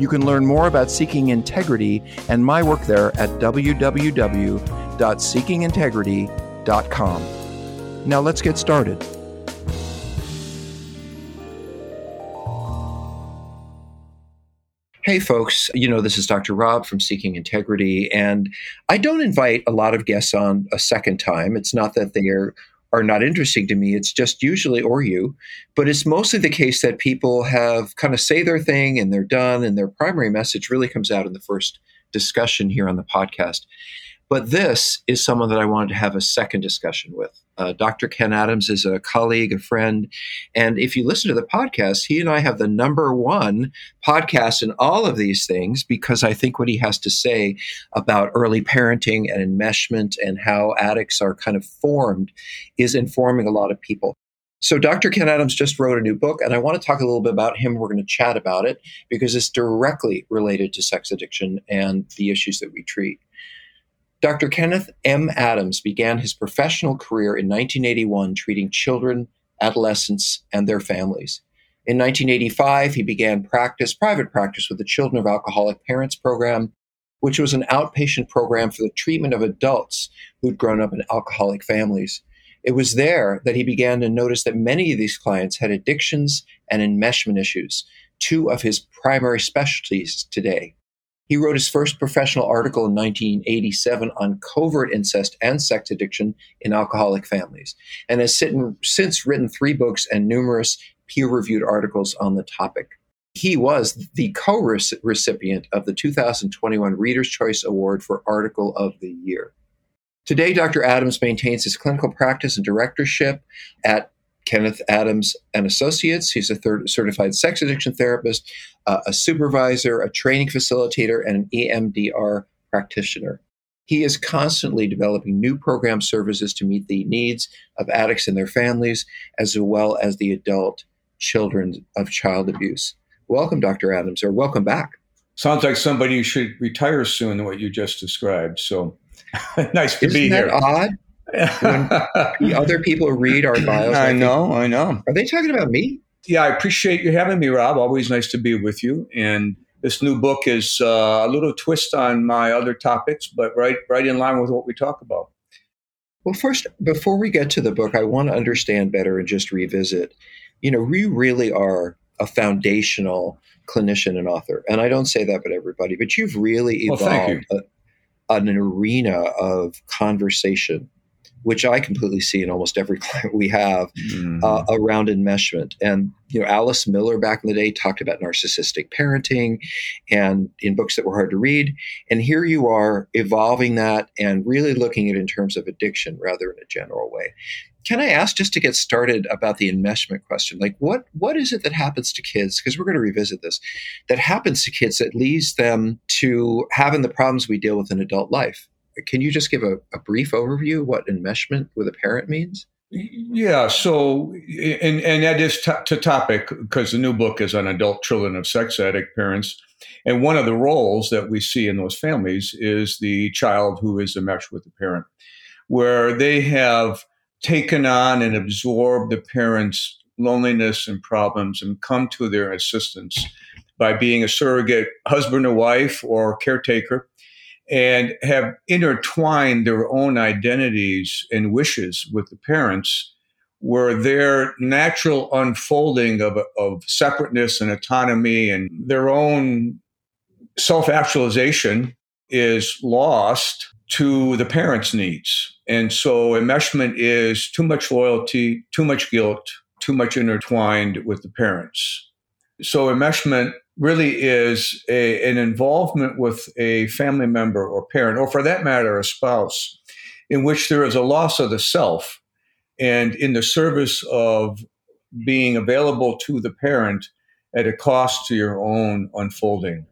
You can learn more about Seeking Integrity and my work there at www.seekingintegrity.com. Now let's get started. Hey, folks, you know, this is Dr. Rob from Seeking Integrity, and I don't invite a lot of guests on a second time. It's not that they are, not interesting to me, it's just usually, or you, but it's mostly the case that people have kind of say their thing and they're done, and their primary message really comes out in the first discussion here on the podcast. But this is someone that I wanted to have a second discussion with. Uh, Dr. Ken Adams is a colleague, a friend. And if you listen to the podcast, he and I have the number one podcast in all of these things because I think what he has to say about early parenting and enmeshment and how addicts are kind of formed is informing a lot of people. So, Dr. Ken Adams just wrote a new book, and I want to talk a little bit about him. We're going to chat about it because it's directly related to sex addiction and the issues that we treat. Dr. Kenneth M. Adams began his professional career in 1981 treating children, adolescents, and their families. In 1985, he began practice, private practice with the Children of Alcoholic Parents program, which was an outpatient program for the treatment of adults who'd grown up in alcoholic families. It was there that he began to notice that many of these clients had addictions and enmeshment issues, two of his primary specialties today. He wrote his first professional article in 1987 on covert incest and sex addiction in alcoholic families, and has since written three books and numerous peer reviewed articles on the topic. He was the co recipient of the 2021 Reader's Choice Award for Article of the Year. Today, Dr. Adams maintains his clinical practice and directorship at Kenneth Adams and Associates. He's a third certified sex addiction therapist, uh, a supervisor, a training facilitator, and an EMDR practitioner. He is constantly developing new program services to meet the needs of addicts and their families, as well as the adult children of child abuse. Welcome, Dr. Adams, or welcome back. Sounds like somebody should retire soon, what you just described. So nice to Isn't be that here. odd? When other people read our bios. I know, I know. Are they talking about me? Yeah, I appreciate you having me, Rob. Always nice to be with you. And this new book is uh, a little twist on my other topics, but right, right in line with what we talk about. Well, first, before we get to the book, I want to understand better and just revisit. You know, we really are a foundational clinician and author, and I don't say that about everybody, but you've really evolved well, a, an arena of conversation which I completely see in almost every client we have mm. uh, around enmeshment. And you know, Alice Miller back in the day talked about narcissistic parenting, and in books that were hard to read. And here you are evolving that and really looking at it in terms of addiction rather in a general way. Can I ask just to get started about the enmeshment question? Like, what what is it that happens to kids? Because we're going to revisit this. That happens to kids that leads them to having the problems we deal with in adult life can you just give a, a brief overview what enmeshment with a parent means? Yeah, so and and that is t- to topic because the new book is on adult children of sex addict parents, and one of the roles that we see in those families is the child who is enmeshed with the parent, where they have taken on and absorbed the parent's loneliness and problems and come to their assistance by being a surrogate husband or wife or caretaker and have intertwined their own identities and wishes with the parents where their natural unfolding of, of separateness and autonomy and their own self-actualization is lost to the parents' needs. And so enmeshment is too much loyalty, too much guilt, too much intertwined with the parents. So enmeshment really is a, an involvement with a family member or parent, or for that matter, a spouse, in which there is a loss of the self and in the service of being available to the parent at a cost to your own unfolding.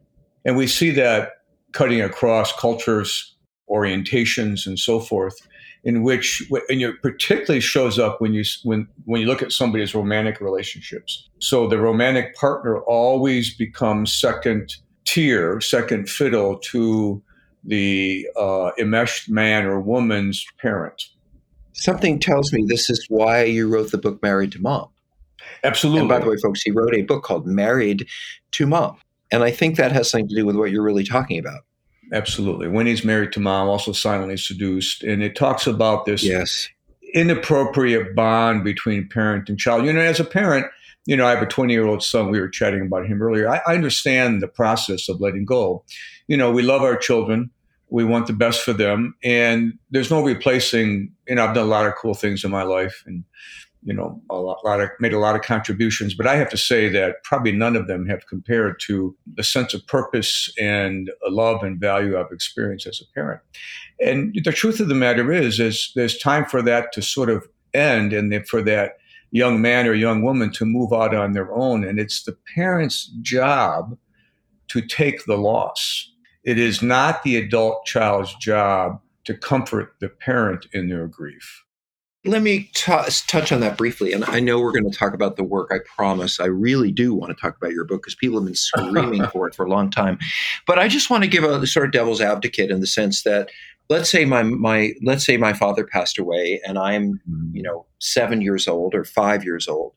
And we see that cutting across cultures, orientations, and so forth in which and it particularly shows up when you when when you look at somebody's romantic relationships. So the romantic partner always becomes second tier, second fiddle to the uh, enmeshed man or woman's parent. Something tells me this is why you wrote the book Married to Mom. Absolutely. And by the way, folks, he wrote a book called Married to Mom. And I think that has something to do with what you're really talking about. Absolutely. When he's married to mom, also silently seduced. And it talks about this yes. inappropriate bond between parent and child. You know, as a parent, you know, I have a 20 year old son. We were chatting about him earlier. I, I understand the process of letting go. You know, we love our children. We want the best for them. And there's no replacing, you know, I've done a lot of cool things in my life and you know, a lot, lot, of made a lot of contributions, but I have to say that probably none of them have compared to the sense of purpose and love and value I've experienced as a parent. And the truth of the matter is, is there's time for that to sort of end, and for that young man or young woman to move out on their own. And it's the parent's job to take the loss. It is not the adult child's job to comfort the parent in their grief. Let me t- touch on that briefly. And I know we're going to talk about the work. I promise. I really do want to talk about your book because people have been screaming for it for a long time. But I just want to give a sort of devil's advocate in the sense that let's say my my let's say my father passed away and i'm mm-hmm. you know seven years old or five years old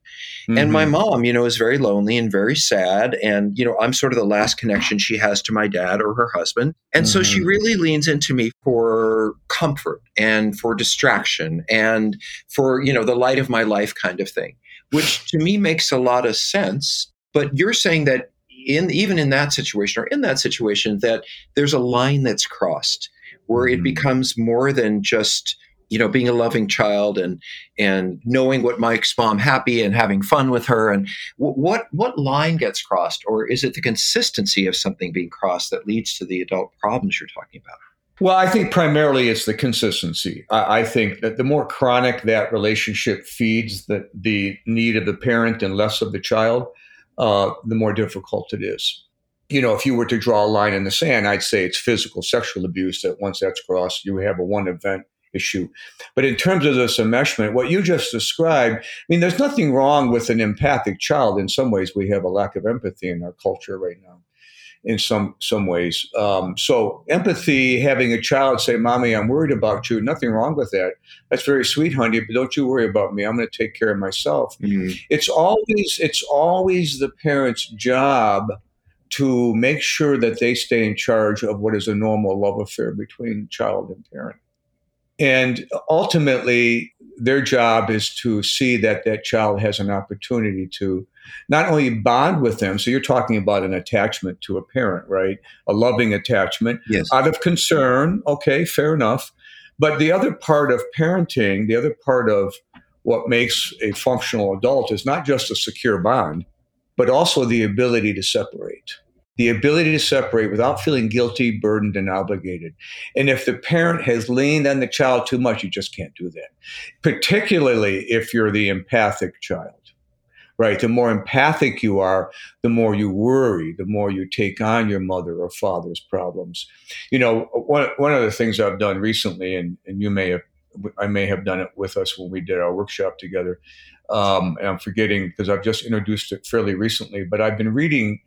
mm-hmm. and my mm-hmm. mom you know is very lonely and very sad and you know i'm sort of the last connection she has to my dad or her husband and mm-hmm. so she mm-hmm. really leans into me for comfort and for distraction and for you know the light of my life kind of thing which to me makes a lot of sense but you're saying that in even in that situation or in that situation that there's a line that's crossed where it mm-hmm. becomes more than just you know being a loving child and and knowing what makes mom happy and having fun with her. And w- what what line gets crossed or is it the consistency of something being crossed that leads to the adult problems you're talking about? Well i think primarily it's the consistency. I, I think that the more chronic that relationship feeds the, the need of the parent and less of the child uh, the more difficult it is you know, if you were to draw a line in the sand, I'd say it's physical sexual abuse that once that's crossed, you have a one event issue. But in terms of this enmeshment, what you just described, I mean, there's nothing wrong with an empathic child. In some ways, we have a lack of empathy in our culture right now. In some some ways, um, so empathy, having a child say, "Mommy, I'm worried about you." Nothing wrong with that. That's very sweet, honey. But don't you worry about me. I'm going to take care of myself. Mm-hmm. It's always it's always the parent's job to make sure that they stay in charge of what is a normal love affair between child and parent. And ultimately, their job is to see that that child has an opportunity to not only bond with them. So you're talking about an attachment to a parent, right? A loving attachment yes. out of concern. Okay, fair enough. But the other part of parenting, the other part of what makes a functional adult is not just a secure bond, but also the ability to separate the ability to separate without feeling guilty, burdened, and obligated. And if the parent has leaned on the child too much, you just can't do that, particularly if you're the empathic child. Right. The more empathic you are, the more you worry, the more you take on your mother or father's problems. You know, one, one of the things I've done recently, and, and you may have, I may have done it with us when we did our workshop together. Um, and I'm forgetting because I've just introduced it fairly recently, but I've been reading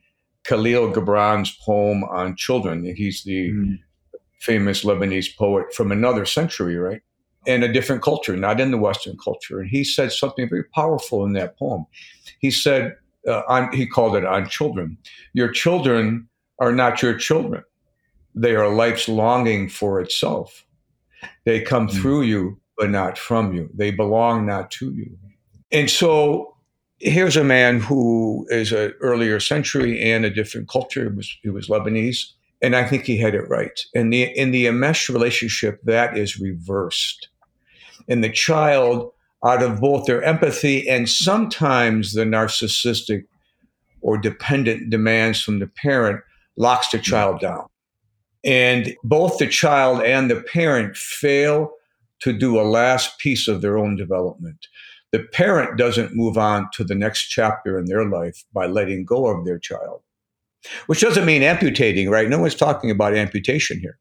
Kahlil Gibran's poem on children. He's the mm. famous Lebanese poet from another century, right? In a different culture, not in the Western culture. And he said something very powerful in that poem. He said, uh, on, he called it on children. Your children are not your children. they are life's longing for itself. They come mm-hmm. through you, but not from you. They belong not to you. And so here's a man who is an earlier century and a different culture. He was, he was Lebanese. And I think he had it right. In the in the enmeshed relationship, that is reversed. And the child, out of both their empathy and sometimes the narcissistic or dependent demands from the parent, locks the child down. And both the child and the parent fail to do a last piece of their own development. The parent doesn't move on to the next chapter in their life by letting go of their child, which doesn't mean amputating, right? No one's talking about amputation here.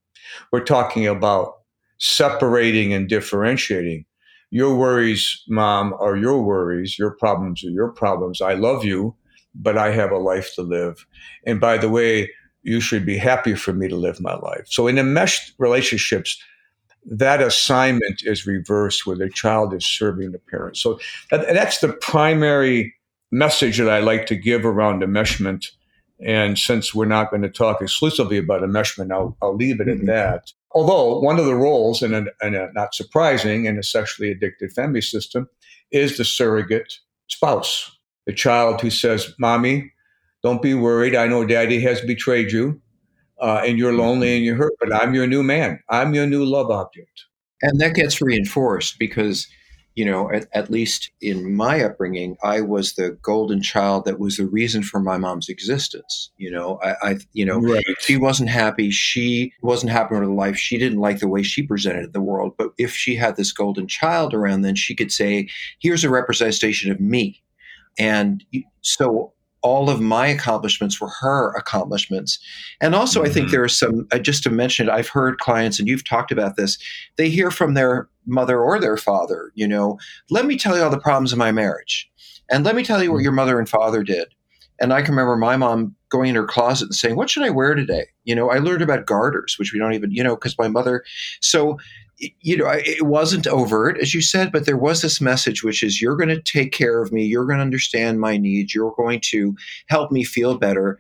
We're talking about separating and differentiating. Your worries, mom, are your worries. Your problems are your problems. I love you, but I have a life to live. And by the way, you should be happy for me to live my life. So in enmeshed relationships, that assignment is reversed where the child is serving the parent. So that, that's the primary message that I like to give around enmeshment. And since we're not going to talk exclusively about enmeshment, I'll, I'll leave it mm-hmm. at that. Although one of the roles, and, a, in a not surprising, in a sexually addicted family system is the surrogate spouse, the child who says, Mommy, don't be worried. I know daddy has betrayed you uh, and you're lonely and you're hurt, but I'm your new man. I'm your new love object. And that gets reinforced because, you know, at, at, least in my upbringing, I was the golden child that was the reason for my mom's existence. You know, I, I you know, right. she wasn't happy. She wasn't happy with her life. She didn't like the way she presented the world. But if she had this golden child around, then she could say, here's a representation of me. And so all of my accomplishments were her accomplishments. And also, mm-hmm. I think mm-hmm. there are some, uh, just to mention it, I've heard clients, and you've talked about this, they hear from their mother or their father, you know, let me tell you all the problems in my marriage. And let me tell you what mm-hmm. your mother and father did. And I can remember my mom going in her closet and saying, What should I wear today? You know, I learned about garters, which we don't even, you know, because my mother. So you know, it wasn't overt, as you said, but there was this message, which is you're going to take care of me. You're going to understand my needs. You're going to help me feel better.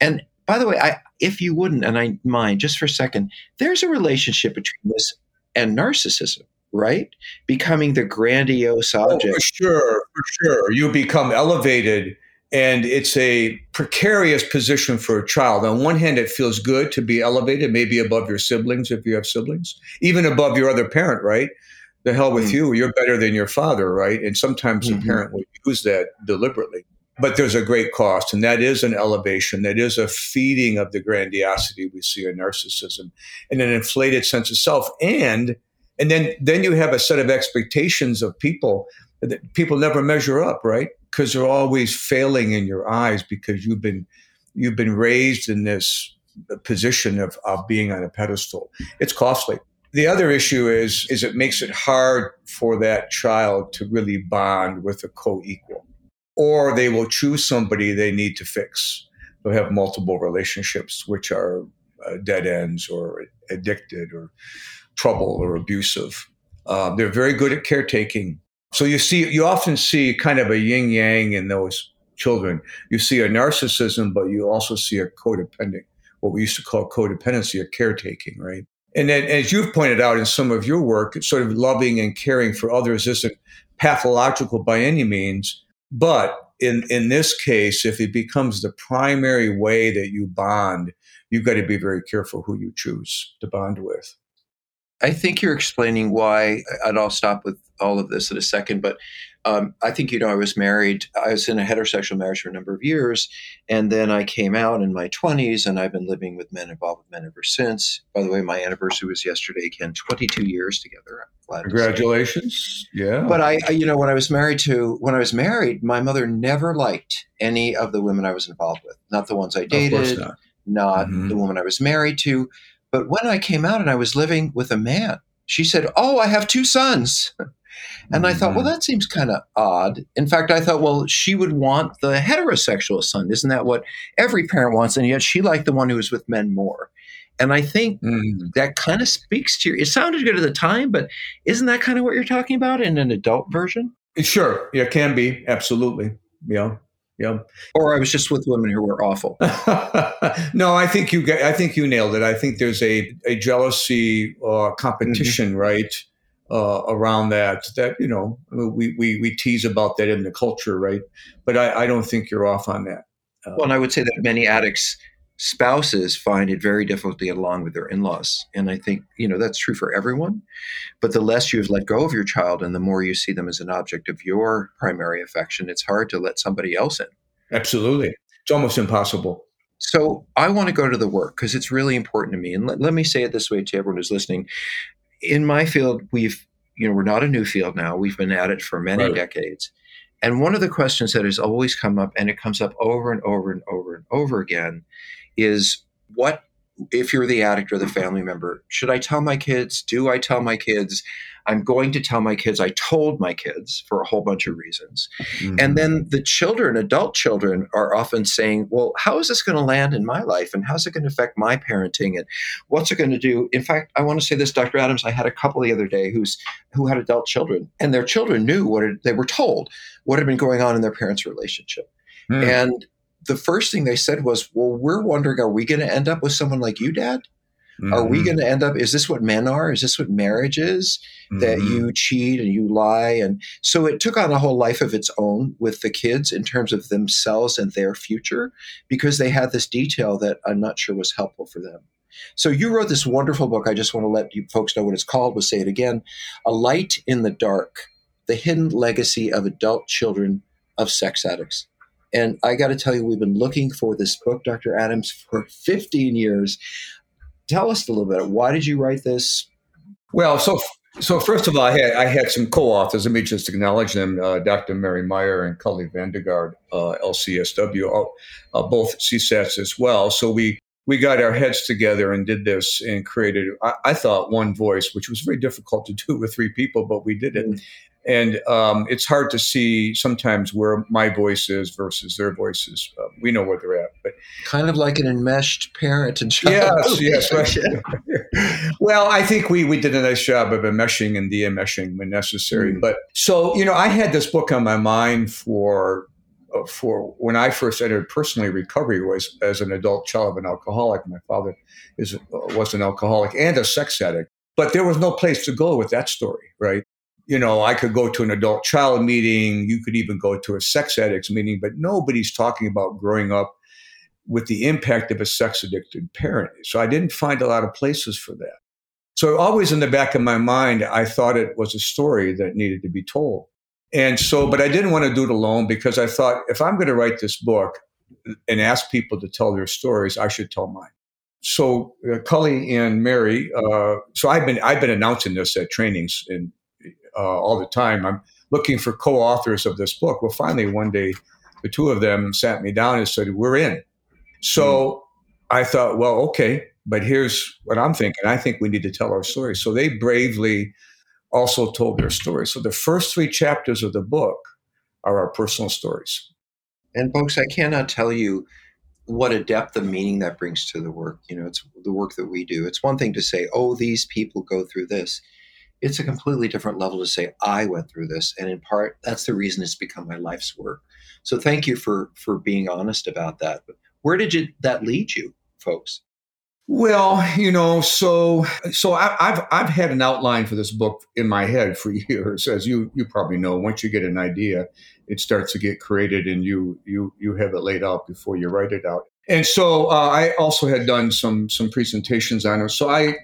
And by the way, I, if you wouldn't, and I mind just for a second, there's a relationship between this and narcissism, right? Becoming the grandiose object. Oh, for sure, for sure. You become elevated and it's a precarious position for a child. On one hand, it feels good to be elevated, maybe above your siblings if you have siblings, even above your other parent, right? The hell with mm-hmm. you, you're better than your father, right? And sometimes mm-hmm. the parent will use that deliberately. But there's a great cost, and that is an elevation, that is a feeding of the grandiosity we see in narcissism and an inflated sense of self. And and then then you have a set of expectations of people that people never measure up, right? Because they're always failing in your eyes because you've been you've been raised in this position of, of being on a pedestal. It's costly. The other issue is is it makes it hard for that child to really bond with a co-equal. Or they will choose somebody they need to fix. They'll have multiple relationships which are uh, dead ends or addicted or trouble or abusive. Uh, they're very good at caretaking so you see, you often see kind of a yin yang in those children. You see a narcissism, but you also see a codependent, what we used to call codependency, a caretaking, right? And then, as you've pointed out in some of your work, sort of loving and caring for others isn't pathological by any means. But in, in this case, if it becomes the primary way that you bond, you've got to be very careful who you choose to bond with. I think you're explaining why, and I'll stop with all of this in a second, but um, I think, you know, I was married, I was in a heterosexual marriage for a number of years, and then I came out in my 20s, and I've been living with men, involved with men ever since. By the way, my anniversary was yesterday, Again, 22 years together. Congratulations. Yeah. But I, I, you know, when I was married to, when I was married, my mother never liked any of the women I was involved with, not the ones I dated, not, not mm-hmm. the woman I was married to. But when I came out and I was living with a man, she said, Oh, I have two sons. And I thought, well, mm-hmm. that seems kind of odd. In fact, I thought, well, she would want the heterosexual son. Isn't that what every parent wants? And yet she liked the one who was with men more. And I think mm. that kind of speaks to your, it sounded good at the time, but isn't that kind of what you're talking about in an adult version? Sure. Yeah, it can be. Absolutely. Yeah. Yep. Or I was just with women who were awful. no, I think you I think you nailed it. I think there's a a jealousy uh, competition, mm-hmm. right? Uh, around that, that you know, we, we we tease about that in the culture, right? But I, I don't think you're off on that. Uh, well, and I would say that many addicts spouses find it very difficult to get along with their in-laws. And i think you know that's true for everyone. But the less you've let go of your child and the more you see them as an object of your primary affection it's hard to let somebody else in. Absolutely. It's almost impossible. So i want to go to the work because it's really important to me. And let, let me say it this way to everyone who's listening. In my field we've you know we're not a new field now. We've been at it for many right. decades. And one of the questions that has always come up and it comes up over and over and over and over again is what if you're the addict or the family member should i tell my kids? Do i tell my kids? I'm going to tell my kids. I told my kids for a whole bunch of reasons. Mm-hmm. and then the children adult children are often saying well how is this going to land in my life? And how's it going to affect my parenting? And what's it going to do? In fact i want to say this dr adams i had a couple the other day who's who had adult children and their children knew what it, they were told what had been going on in their parents relationship. Mm. and the first thing they said was, Well, we're wondering, are we going to end up with someone like you, Dad? Mm-hmm. Are we mm-hmm. going to end up? Is this what men are? Is this what marriage is? Mm-hmm. That you cheat and you lie. And so it took on a whole life of its own with the kids in terms of themselves and their future because they had this detail that I'm not sure was helpful for them. So you wrote this wonderful book. I just want to let you folks know what it's called. We'll say it again A Light in the Dark The Hidden Legacy of Adult Children of Sex Addicts. And I got to tell you, we've been looking for this book, Dr. Adams, for 15 years. Tell us a little bit. Why did you write this? Well, so so first of all, I had I had some co-authors. Let me just acknowledge them: uh, Dr. Mary Meyer and Cully Vandergaard, uh, LCSW, uh, both CSATs as well. So we we got our heads together and did this and created. I, I, thought one voice, which was very difficult to do with three people, but we did it. And um, it's hard to see sometimes where my voice is versus their voices. Uh, we know where they're at, but kind of like an enmeshed parent and child. Yes, yes, right. well, I think we we did a nice job of enmeshing and de-enmeshing when necessary. Mm. But so you know, I had this book on my mind for uh, for when I first entered personally recovery was as an adult child of an alcoholic. My father is uh, was an alcoholic and a sex addict, but there was no place to go with that story, right? You know, I could go to an adult child meeting. You could even go to a sex addicts meeting, but nobody's talking about growing up with the impact of a sex addicted parent. So I didn't find a lot of places for that. So always in the back of my mind, I thought it was a story that needed to be told. And so, but I didn't want to do it alone because I thought if I'm going to write this book and ask people to tell their stories, I should tell mine. So uh, Cully and Mary, uh, so I've been I've been announcing this at trainings and uh, all the time. I'm looking for co-authors of this book. Well, finally, one day, the two of them sat me down and said, "We're in." So mm. I thought, well, okay, but here's what I'm thinking. I think we need to tell our story. So they bravely also told their story. So the first three chapters of the book are our personal stories. And folks, I cannot tell you what a depth of meaning that brings to the work. You know, it's the work that we do. It's one thing to say, "Oh, these people go through this." It's a completely different level to say I went through this, and in part that's the reason it's become my life's work. So thank you for for being honest about that. But where did you, that lead you, folks? Well, you know, so so I, have I've had an outline for this book in my head for years, as you you probably know. Once you get an idea, it starts to get created, and you you you have it laid out before you write it out. And so uh, I also had done some some presentations on it. So I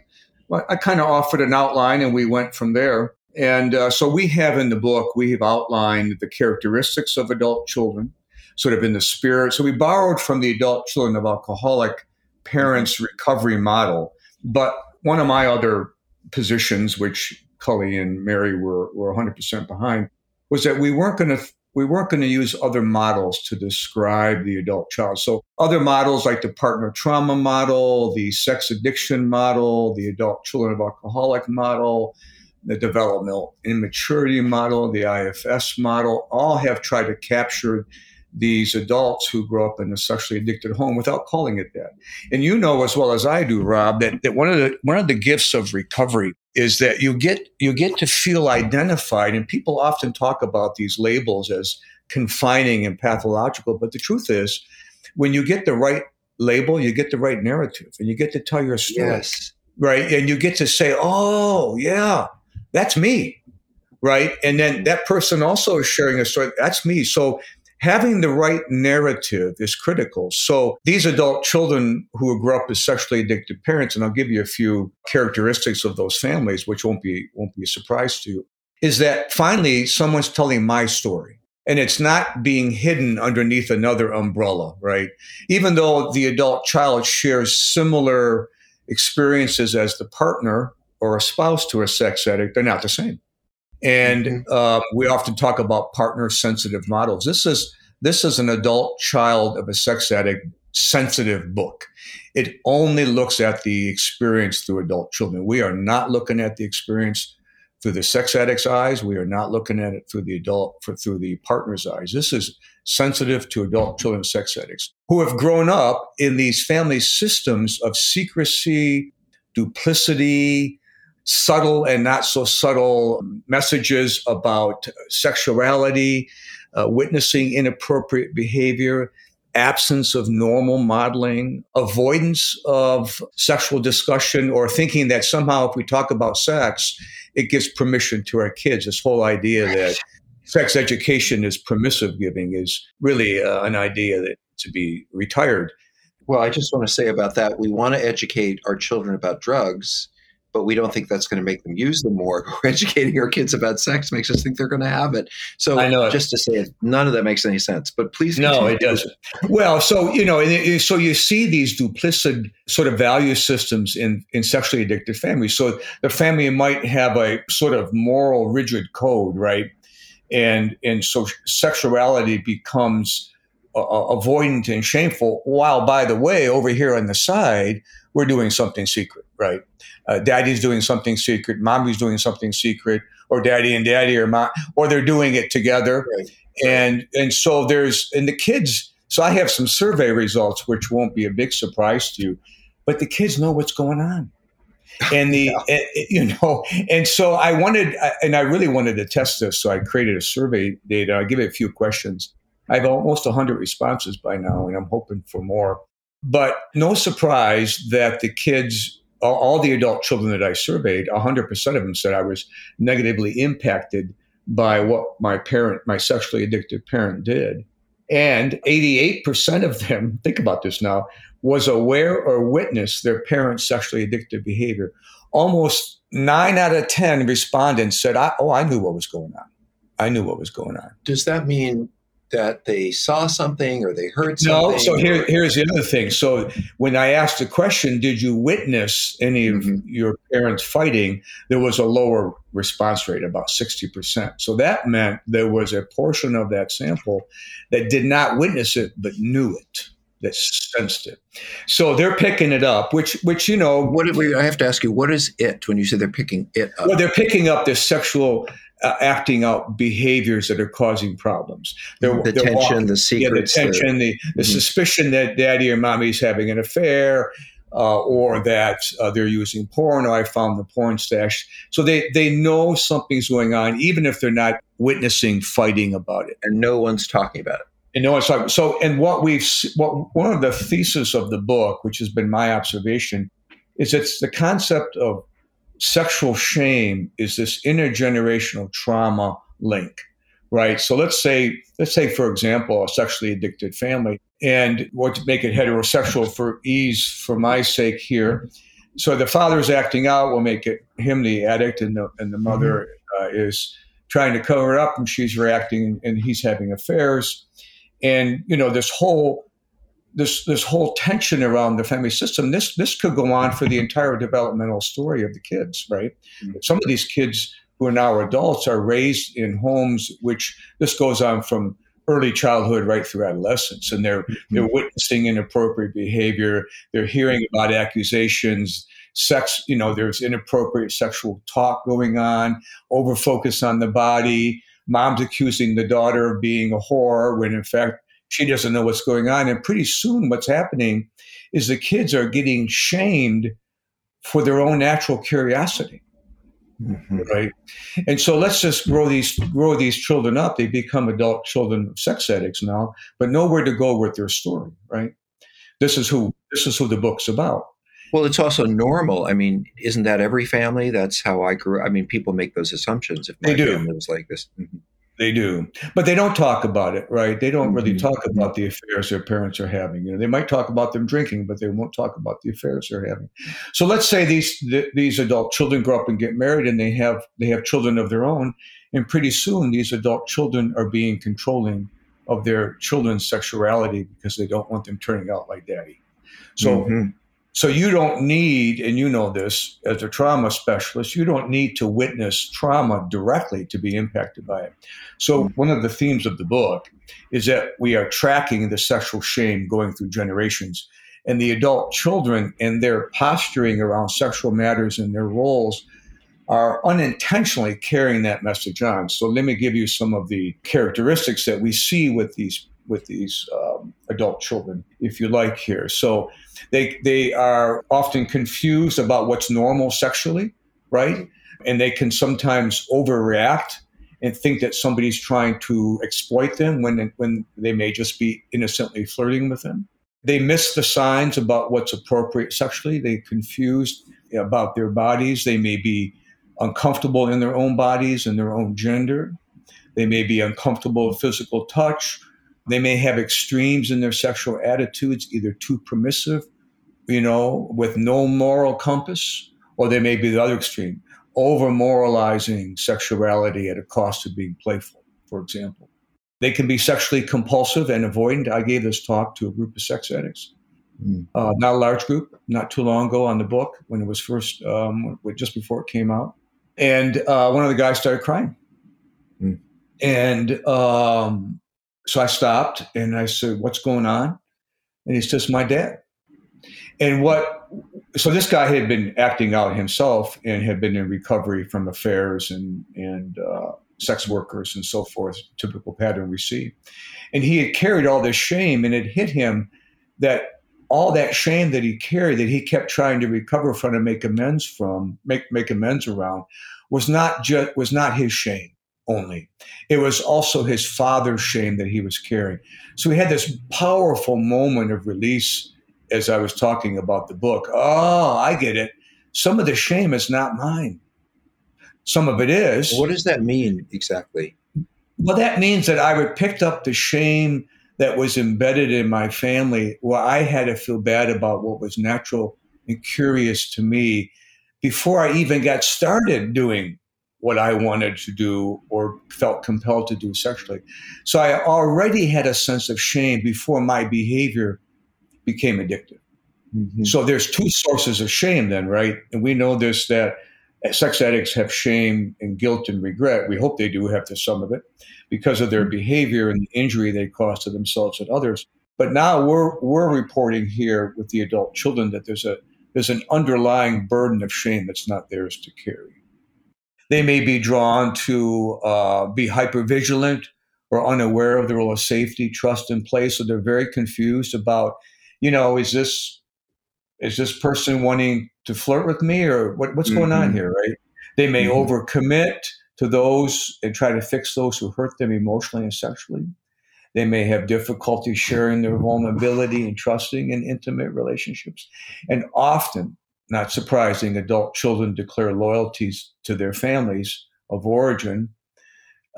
I kind of offered an outline and we went from there. And uh, so we have in the book, we have outlined the characteristics of adult children, sort of in the spirit. So we borrowed from the adult children of alcoholic parents mm-hmm. recovery model. But one of my other positions, which Cully and Mary were, were 100% behind, was that we weren't going to we weren't going to use other models to describe the adult child. So other models like the partner trauma model, the sex addiction model, the adult children of alcoholic model, the developmental immaturity model, the IFS model, all have tried to capture these adults who grow up in a sexually addicted home without calling it that. And you know as well as I do, Rob, that, that one of the one of the gifts of recovery is that you get you get to feel identified and people often talk about these labels as confining and pathological but the truth is when you get the right label you get the right narrative and you get to tell your story. Yes. right? And you get to say oh yeah that's me. Right? And then that person also is sharing a story that's me. So having the right narrative is critical. So these adult children who grew up as sexually addicted parents, and I'll give you a few characteristics of those families, which won't be won't be a surprise to you, is that finally someone's telling my story. And it's not being hidden underneath another umbrella, right? Even though the adult child shares similar experiences as the partner or a spouse to a sex addict, they're not the same. And mm-hmm. uh, we often talk about partner sensitive models. This is this is an adult child of a sex addict sensitive book. It only looks at the experience through adult children. We are not looking at the experience through the sex addict's eyes. We are not looking at it through the adult for through the partner's eyes. This is sensitive to adult children sex addicts who have grown up in these family systems of secrecy, duplicity, subtle and not so subtle messages about sexuality, uh, witnessing inappropriate behavior, absence of normal modeling, avoidance of sexual discussion, or thinking that somehow if we talk about sex, it gives permission to our kids. This whole idea that sex education is permissive giving is really uh, an idea that to be retired. Well, I just want to say about that we want to educate our children about drugs but we don't think that's going to make them use them more. educating our kids about sex makes us think they're going to have it. So I know just to say it, none of that makes any sense. But please, continue. no, it doesn't. Well, so you know, so you see these duplicit sort of value systems in in sexually addicted families. So the family might have a sort of moral rigid code, right? And and so sexuality becomes uh, avoidant and shameful. While by the way, over here on the side, we're doing something secret, right? Uh, daddy's doing something secret, mommy's doing something secret, or daddy and daddy or mom, or they're doing it together. Right. And and so there's and the kids. So I have some survey results, which won't be a big surprise to you, but the kids know what's going on. And the yeah. and, you know, and so I wanted, and I really wanted to test this. So I created a survey data. I give it a few questions. I have almost 100 responses by now, and I'm hoping for more. But no surprise that the kids all, all the adult children that I surveyed, 100% of them said I was negatively impacted by what my parent, my sexually addicted parent did. And 88% of them, think about this now, was aware or witnessed their parents' sexually addictive behavior. Almost nine out of 10 respondents said, Oh, I knew what was going on. I knew what was going on. Does that mean that they saw something or they heard something? No. So here, here's the other thing. So when I asked the question, did you witness any of mm-hmm. your parents fighting? There was a lower response rate, about 60%. So that meant there was a portion of that sample that did not witness it, but knew it. That sensed it, so they're picking it up. Which, which you know, what I have to ask you, what is it when you say they're picking it up? Well, they're picking up this sexual uh, acting out behaviors that are causing problems. They're, the they're tension, walking, the secrets, yeah, the tension, the, the mm-hmm. suspicion that daddy or mommy's having an affair, uh, or that uh, they're using porn, or I found the porn stash. So they they know something's going on, even if they're not witnessing fighting about it, and no one's talking about it. And no one's talking. So, and what we've what one of the thesis of the book, which has been my observation, is it's the concept of sexual shame is this intergenerational trauma link right? So let's say let's say for example a sexually addicted family and what to make it heterosexual for ease for my sake here. So the father's acting out will make it him the addict and the, and the mother mm-hmm. uh, is trying to cover it up and she's reacting and he's having affairs. And you know this whole this this whole tension around the family system this this could go on for the entire developmental story of the kids right mm-hmm. some of these kids who are now adults are raised in homes which this goes on from early childhood right through adolescence and they're mm-hmm. they're witnessing inappropriate behavior they're hearing about accusations sex you know there's inappropriate sexual talk going on over focus on the body mom's accusing the daughter of being a whore when in fact she doesn't know what's going on. And pretty soon, what's happening is the kids are getting shamed for their own natural curiosity. Mm-hmm. Right. And so let's just grow these grow these children up. They become adult children of sex addicts now, but nowhere to go with their story, right? This is who this is who the book's about. Well, it's also normal. I mean, isn't that every family? That's how I grew. I mean, people make those assumptions. If my they do. family was like this, mm-hmm. They do, but they don't talk about it, right? They don't really mm-hmm. talk about the affairs their parents are having. You know, they might talk about them drinking, but they won't talk about the affairs they're having. So let's say these th- these adult children grow up and get married, and they have they have children of their own, and pretty soon these adult children are being controlling of their children's sexuality because they don't want them turning out like daddy. So mm-hmm. So you don't need, and you know this as a trauma specialist, you don't need to witness trauma directly to be impacted by it. So mm-hmm. one of the themes of the book is that we are tracking the sexual shame going through generations. And the adult children and their posturing around sexual matters and their roles are unintentionally carrying that message on. So let me give you some of the characteristics that we see with these with these um, adult children, if you like, here. So they they are often confused about what's normal sexually, right? And they can sometimes overreact and think that somebody's trying to exploit them when when they may just be innocently flirting with them. They miss the signs about what's appropriate sexually. They confused about their bodies. They may be uncomfortable in their own bodies and their own gender. They may be uncomfortable with physical touch they may have extremes in their sexual attitudes, either too permissive, you know, with no moral compass, or they may be the other extreme, over moralizing sexuality at a cost of being playful, for example. They can be sexually compulsive and avoidant. I gave this talk to a group of sex addicts, mm. uh, not a large group, not too long ago on the book when it was first, um, just before it came out. And uh, one of the guys started crying. Mm. And um, so I stopped and I said, What's going on? And he says, My dad. And what, so this guy had been acting out himself and had been in recovery from affairs and, and uh, sex workers and so forth, typical pattern we see. And he had carried all this shame and it hit him that all that shame that he carried, that he kept trying to recover from and make amends from, make, make amends around, was not just, was not his shame only. It was also his father's shame that he was carrying. So he had this powerful moment of release as I was talking about the book. Oh, I get it. Some of the shame is not mine. Some of it is. What does that mean exactly? Well, that means that I would picked up the shame that was embedded in my family where I had to feel bad about what was natural and curious to me before I even got started doing what I wanted to do or felt compelled to do sexually. So I already had a sense of shame before my behavior became addictive. Mm-hmm. So there's two sources of shame then, right? And we know this that sex addicts have shame and guilt and regret. We hope they do have to some of it because of their mm-hmm. behavior and the injury they cause to themselves and others. But now we're we're reporting here with the adult children that there's a there's an underlying burden of shame that's not theirs to carry. They may be drawn to uh, be hypervigilant or unaware of the role of safety, trust, and place. So they're very confused about, you know, is this is this person wanting to flirt with me or what, what's mm-hmm. going on mm-hmm. here, right? They may mm-hmm. overcommit to those and try to fix those who hurt them emotionally and sexually. They may have difficulty sharing their vulnerability and trusting in intimate relationships. And often not surprising, adult children declare loyalties to their families of origin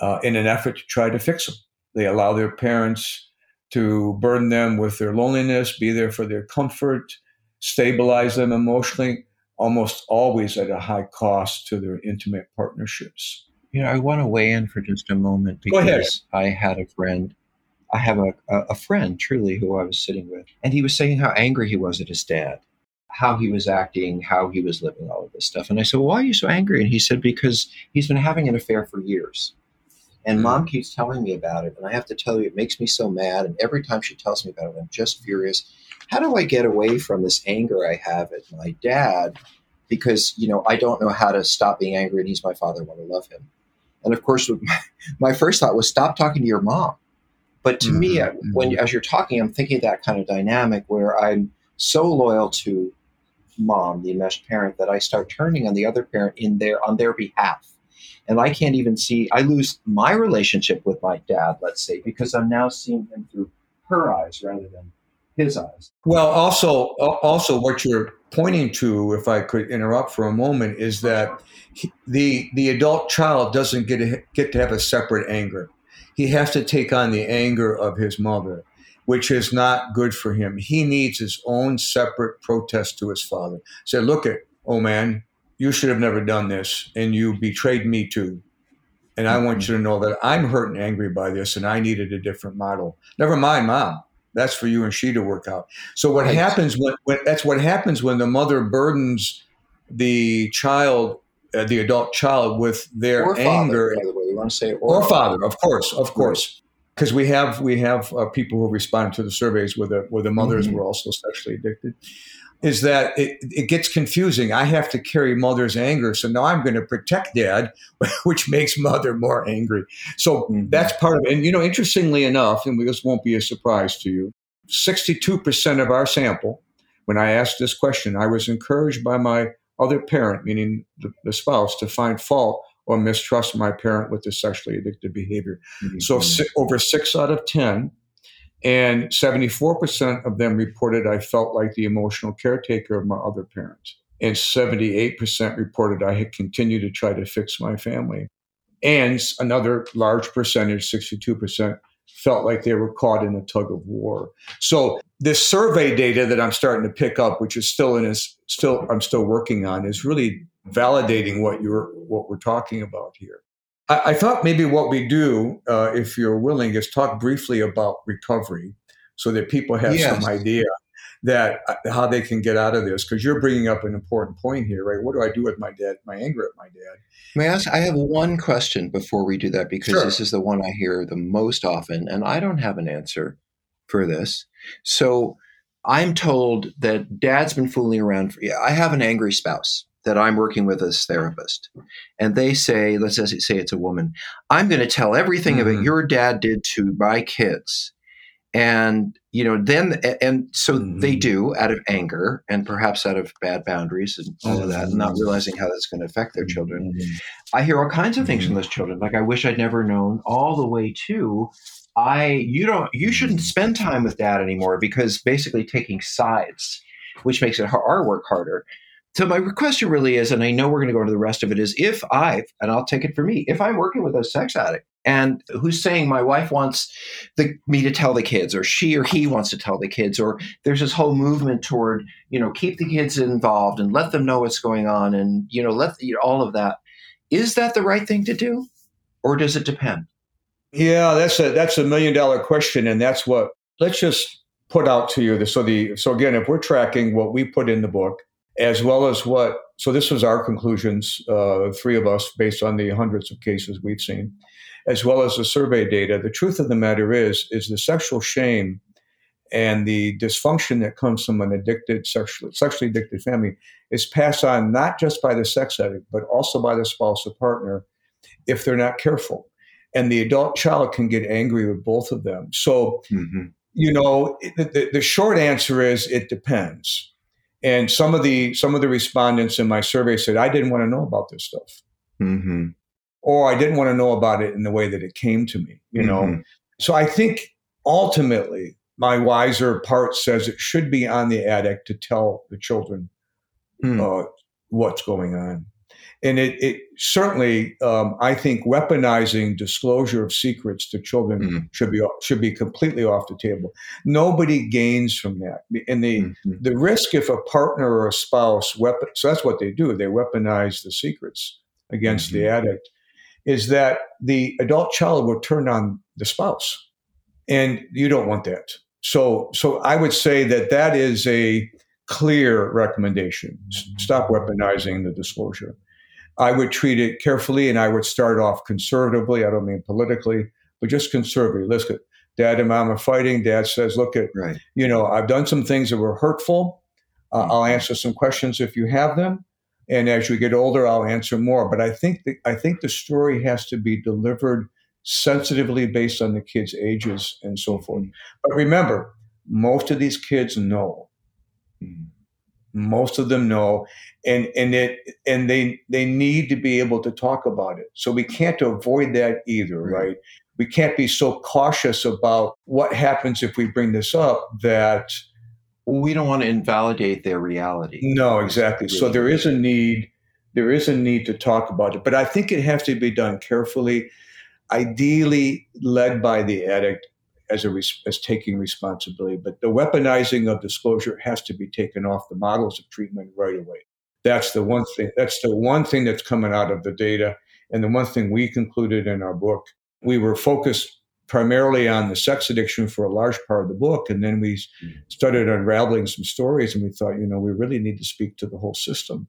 uh, in an effort to try to fix them. They allow their parents to burden them with their loneliness, be there for their comfort, stabilize them emotionally, almost always at a high cost to their intimate partnerships. You know, I want to weigh in for just a moment because I had a friend. I have a, a friend, truly, who I was sitting with, and he was saying how angry he was at his dad how he was acting, how he was living, all of this stuff. And I said, well, Why are you so angry? And he said, Because he's been having an affair for years. And mom mm-hmm. keeps telling me about it. And I have to tell you, it makes me so mad. And every time she tells me about it, I'm just furious. How do I get away from this anger I have at my dad? Because, you know, I don't know how to stop being angry and he's my father. I want to love him. And of course, my first thought was stop talking to your mom. But to mm-hmm. me, when as you're talking, I'm thinking that kind of dynamic where I'm so loyal to mom, the enmeshed parent, that I start turning on the other parent in their on their behalf. And I can't even see I lose my relationship with my dad, let's say, because I'm now seeing him through her eyes rather than his eyes. Well, also also what you're pointing to, if I could interrupt for a moment, is that he, the the adult child doesn't get get to have a separate anger. He has to take on the anger of his mother which is not good for him. He needs his own separate protest to his father. Say, look at, oh man, you should have never done this, and you betrayed me too. And I want you to know that I'm hurt and angry by this, and I needed a different model. Never mind, mom. That's for you and she to work out. So what right. happens when, when that's what happens when the mother burdens the child, uh, the adult child, with their or anger. Father, by the way, you want to say or, or father, of course, of course because we have we have uh, people who respond to the surveys where the where the mothers mm-hmm. were also sexually addicted is that it, it gets confusing i have to carry mother's anger so now i'm going to protect dad which makes mother more angry so mm-hmm. that's part of it and you know interestingly enough and this won't be a surprise to you 62% of our sample when i asked this question i was encouraged by my other parent meaning the, the spouse to find fault or mistrust my parent with the sexually addictive behavior. Mm-hmm. So over six out of 10, and 74% of them reported I felt like the emotional caretaker of my other parents. And 78% reported I had continued to try to fix my family. And another large percentage, 62%, felt like they were caught in a tug of war. So this survey data that I'm starting to pick up, which is still in is still I'm still working on, is really validating what you're what we're talking about here. I, I thought maybe what we do, uh, if you're willing, is talk briefly about recovery, so that people have yes. some idea that uh, how they can get out of this. Because you're bringing up an important point here, right? What do I do with my dad? My anger at my dad. May I ask? I have one question before we do that because sure. this is the one I hear the most often, and I don't have an answer for this. So. I'm told that dad's been fooling around. For, yeah, I have an angry spouse that I'm working with as a therapist, and they say, let's say it's a woman, I'm going to tell everything mm-hmm. about your dad did to my kids, and you know, then and so mm-hmm. they do out of anger and perhaps out of bad boundaries and all of that, and not mm-hmm. realizing how that's going to affect their children. Mm-hmm. I hear all kinds of things from mm-hmm. those children, like I wish I'd never known, all the way to I you don't you shouldn't spend time with dad anymore because basically taking sides, which makes it our work harder. So my question really is, and I know we're going to go into the rest of it, is if I, and I'll take it for me, if I'm working with a sex addict and who's saying my wife wants the, me to tell the kids, or she or he wants to tell the kids, or there's this whole movement toward, you know, keep the kids involved and let them know what's going on, and you know, let you know, all of that. Is that the right thing to do, or does it depend? Yeah, that's a that's a million dollar question, and that's what let's just put out to you. So the so again, if we're tracking what we put in the book as well as what. So this was our conclusions, uh, three of us, based on the hundreds of cases we've seen, as well as the survey data. The truth of the matter is, is the sexual shame and the dysfunction that comes from an addicted, sexually, sexually addicted family is passed on not just by the sex addict, but also by the spouse or partner if they're not careful. And the adult child can get angry with both of them. So, mm-hmm. you know, the, the short answer is it depends. And some of the some of the respondents in my survey said, I didn't want to know about this stuff. Mm-hmm. Or I didn't want to know about it in the way that it came to me, you know. Mm-hmm. So I think ultimately my wiser part says it should be on the addict to tell the children mm. uh, what's going on and it, it certainly, um, I think, weaponizing disclosure of secrets to children mm-hmm. should be should be completely off the table. Nobody gains from that, and the mm-hmm. the risk if a partner or a spouse weapon. So that's what they do. They weaponize the secrets against mm-hmm. the addict. Is that the adult child will turn on the spouse, and you don't want that. So, so I would say that that is a clear recommendation. Stop weaponizing the disclosure. I would treat it carefully and I would start off conservatively. I don't mean politically, but just conservatively. Listen, dad and mom are fighting. Dad says, look at, right. you know, I've done some things that were hurtful. Uh, I'll mm-hmm. answer some questions if you have them. And as we get older, I'll answer more. But I think the, I think the story has to be delivered sensitively based on the kids' ages and so forth. But remember, most of these kids know. Mm-hmm. Most of them know, and and it and they they need to be able to talk about it. So we can't avoid that either, right? right? We can't be so cautious about what happens if we bring this up that we don't want to invalidate their reality. No, exactly. So there is a need there is a need to talk about it, but I think it has to be done carefully, ideally led by the addict as a as taking responsibility. But the weaponizing of disclosure has to be taken off the models of treatment right away. That's the one thing. That's the one thing that's coming out of the data, and the one thing we concluded in our book. We were focused primarily on the sex addiction for a large part of the book, and then we mm. started unraveling some stories, and we thought, you know, we really need to speak to the whole system.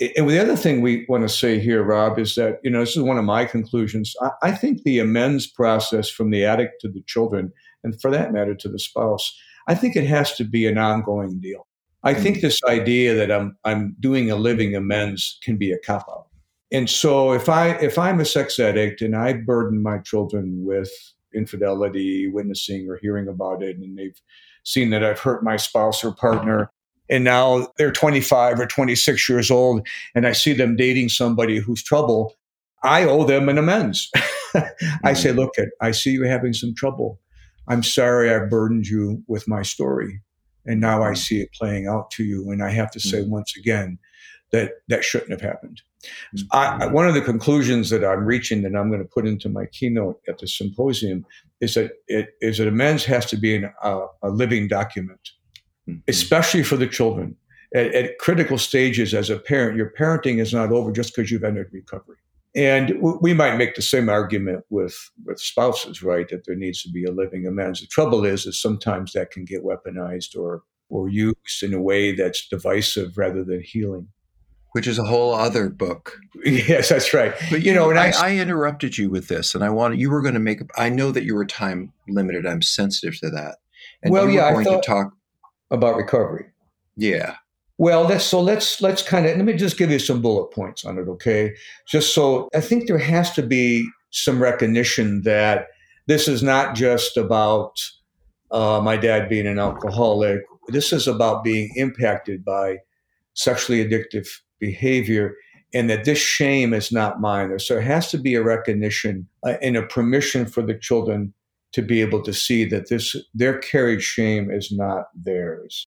And the other thing we want to say here, Rob, is that, you know, this is one of my conclusions. I, I think the amends process from the addict to the children, and for that matter, to the spouse, I think it has to be an ongoing deal. I hmm. think this idea that I'm I'm doing a living amends can be a cop out. And so if I if I'm a sex addict and I burden my children with infidelity, witnessing or hearing about it, and they've seen that I've hurt my spouse or partner, and now they're 25 or 26 years old and i see them dating somebody who's trouble i owe them an amends i say mm. look at i see you having some trouble i'm sorry i burdened you with my story and now i mm. see it playing out to you and i have to say mm. once again that that shouldn't have happened I, one of the conclusions that i'm reaching that i'm going to put into my keynote at the symposium is that it is that amends has to be an, uh, a living document mm-hmm. especially for the children. At, at, critical stages as a parent, your parenting is not over just because you've entered recovery. And w- we might make the same argument with, with spouses, right? That there needs to be a living amends. The trouble is, is sometimes that can get weaponized or, or used in a way that's divisive rather than healing which is a whole other book. Yes, that's right. But you, you know, and I, I, I, interrupted you with this, and I wanted you were going to make. I know that you were time limited. I'm sensitive to that. And well, you yeah, were going thought, to talk about recovery. Yeah. Well, let's so let's let's kind of let me just give you some bullet points on it, okay? Just so I think there has to be some recognition that this is not just about uh, my dad being an alcoholic. This is about being impacted by sexually addictive behavior, and that this shame is not mine. So it has to be a recognition uh, and a permission for the children to be able to see that this their carried shame is not theirs.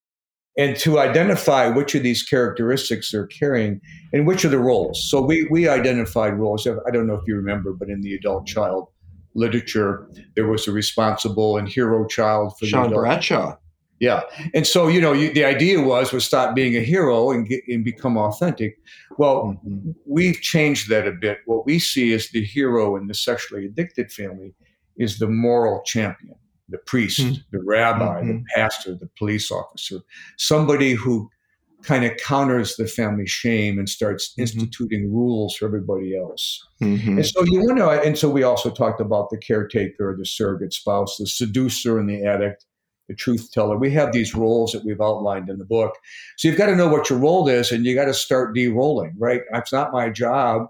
And to identify which of these characteristics they're carrying and which are the roles. So we we identified roles. I don't know if you remember but in the adult child literature there was a responsible and hero child for John Bradshaw. Yeah. And so you know you, the idea was was stop being a hero and, get, and become authentic. Well mm-hmm. we've changed that a bit. What we see is the hero in the sexually addicted family is the moral champion, the priest, mm-hmm. the rabbi, mm-hmm. the pastor, the police officer, somebody who kind of counters the family shame and starts mm-hmm. instituting rules for everybody else. Mm-hmm. And so you want to, and so we also talked about the caretaker, the surrogate spouse, the seducer, and the addict. The truth teller. We have these roles that we've outlined in the book. So you've got to know what your role is and you got to start de rolling, right? It's not my job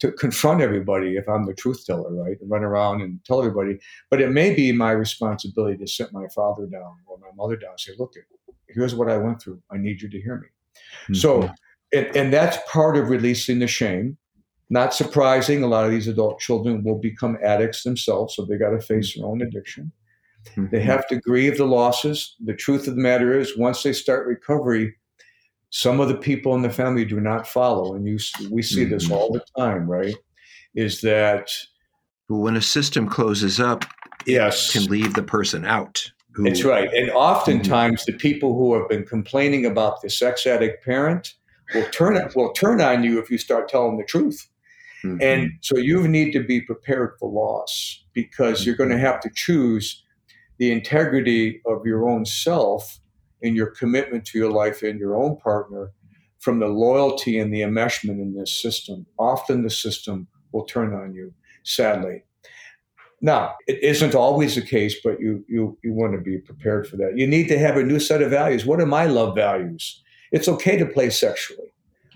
to confront everybody if I'm the truth teller, right? And run around and tell everybody. But it may be my responsibility to sit my father down or my mother down and say, look, here's what I went through. I need you to hear me. Mm-hmm. So, and, and that's part of releasing the shame. Not surprising, a lot of these adult children will become addicts themselves, so they got to face their own addiction. Mm-hmm. They have to grieve the losses. The truth of the matter is, once they start recovery, some of the people in the family do not follow, and you we see mm-hmm. this all the time, right? Is that when a system closes up, yes, can leave the person out. Who, That's right, and oftentimes mm-hmm. the people who have been complaining about the sex addict parent will turn will turn on you if you start telling the truth. Mm-hmm. And so you need to be prepared for loss because you're going to have to choose the integrity of your own self in your commitment to your life and your own partner from the loyalty and the enmeshment in this system. Often the system will turn on you, sadly. Now, it isn't always the case, but you, you, you want to be prepared for that. You need to have a new set of values. What are my love values? It's okay to play sexually.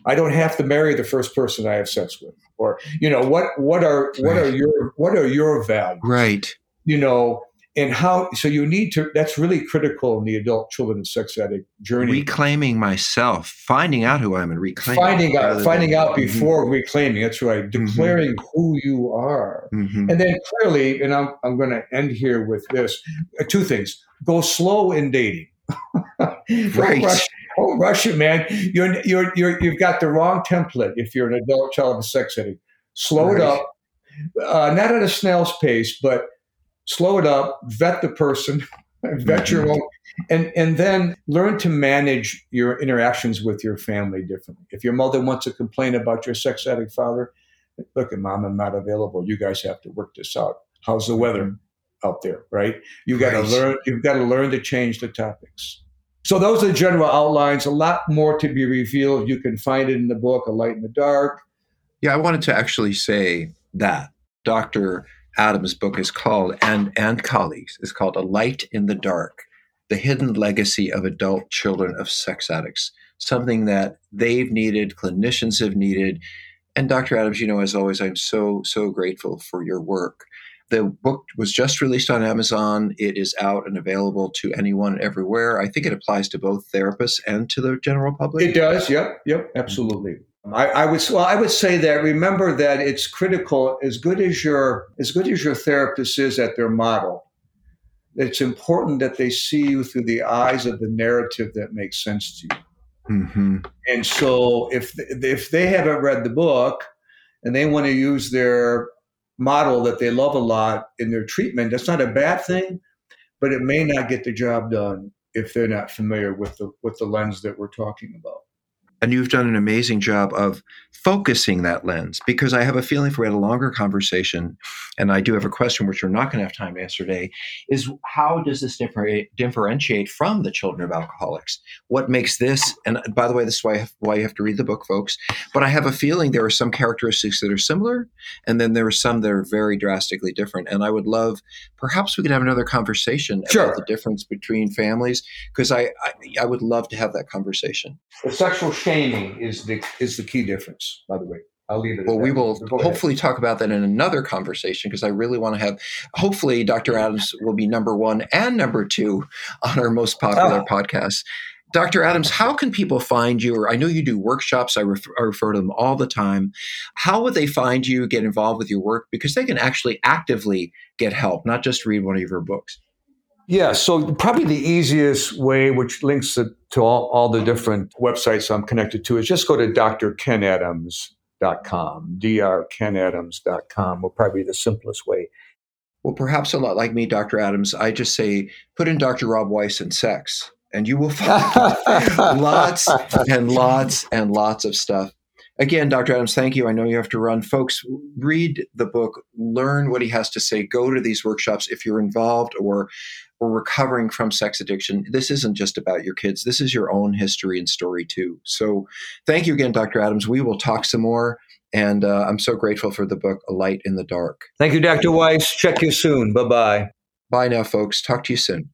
I don't have to marry the first person I have sex with. Or, you know, what what are what are your what are your values? Right. You know, and how so you need to that's really critical in the adult children and sex addict journey reclaiming myself finding out who i am and reclaiming finding out finding than, out mm-hmm. before mm-hmm. reclaiming that's right mm-hmm. declaring mm-hmm. who you are mm-hmm. and then clearly and i'm, I'm going to end here with this uh, two things go slow in dating right rush, oh rush it man you're, you're you're you've got the wrong template if you're an adult child of a sex addict slow right. it up uh, not at a snail's pace but slow it up, vet the person, vet your mm-hmm. own, and and then learn to manage your interactions with your family differently. If your mother wants to complain about your sex addict father, look, at mom, I'm not available. You guys have to work this out. How's the weather out there? Right? You got to learn. You've got to learn to change the topics. So those are the general outlines. A lot more to be revealed. You can find it in the book, A Light in the Dark. Yeah, I wanted to actually say that Dr. Adams' book is called, and and colleagues, is called "A Light in the Dark: The Hidden Legacy of Adult Children of Sex Addicts." Something that they've needed, clinicians have needed, and Dr. Adams, you know, as always, I'm so so grateful for your work. The book was just released on Amazon. It is out and available to anyone everywhere. I think it applies to both therapists and to the general public. It does. Yep. Yep. Absolutely. I, I, would well, I would say that remember that it's critical. As good as your as good as your therapist is at their model, it's important that they see you through the eyes of the narrative that makes sense to you. Mm-hmm. And so, if if they haven't read the book and they want to use their model that they love a lot in their treatment, that's not a bad thing, but it may not get the job done if they're not familiar with the with the lens that we're talking about. And you've done an amazing job of focusing that lens because I have a feeling if we had a longer conversation, and I do have a question which we're not going to have time to answer today, is how does this differ- differentiate from the children of alcoholics? What makes this, and by the way, this is why, have, why you have to read the book, folks, but I have a feeling there are some characteristics that are similar, and then there are some that are very drastically different. And I would love, perhaps we could have another conversation sure. about the difference between families, because I, I, I would love to have that conversation. The sexual shaming is the is the key difference. By the way, I'll leave it. Well, we will hopefully talk about that in another conversation because I really want to have. Hopefully, Dr. Adams will be number one and number two on our most popular oh. podcast. Dr. Adams, how can people find you? Or I know you do workshops. I refer, I refer to them all the time. How would they find you? Get involved with your work because they can actually actively get help, not just read one of your books. Yeah, so probably the easiest way, which links to, to all, all the different websites I'm connected to, is just go to drkenadams.com. drkenadams.com will probably be the simplest way. Well, perhaps a lot like me, Dr. Adams, I just say put in Dr. Rob Weiss and sex, and you will find lots and lots and lots of stuff. Again, Dr. Adams, thank you. I know you have to run. Folks, read the book, learn what he has to say, go to these workshops if you're involved or or recovering from sex addiction, this isn't just about your kids. This is your own history and story too. So thank you again, Dr. Adams. We will talk some more. And uh, I'm so grateful for the book, A Light in the Dark. Thank you, Dr. Weiss. Check you soon. Bye bye. Bye now, folks. Talk to you soon.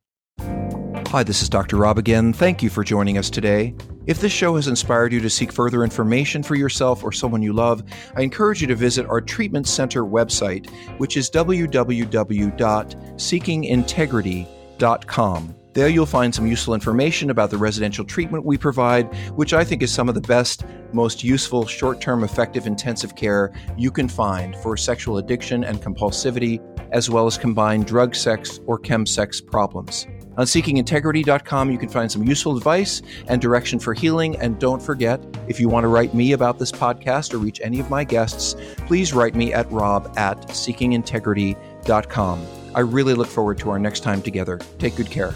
Hi, this is Dr. Rob again. Thank you for joining us today. If this show has inspired you to seek further information for yourself or someone you love, I encourage you to visit our treatment center website, which is www.seekingintegrity.com There you'll find some useful information about the residential treatment we provide, which I think is some of the best, most useful short term effective intensive care you can find for sexual addiction and compulsivity, as well as combined drug sex or chem sex problems. On seekingintegrity.com, you can find some useful advice and direction for healing. And don't forget, if you want to write me about this podcast or reach any of my guests, please write me at rob at seekingintegrity.com. I really look forward to our next time together. Take good care.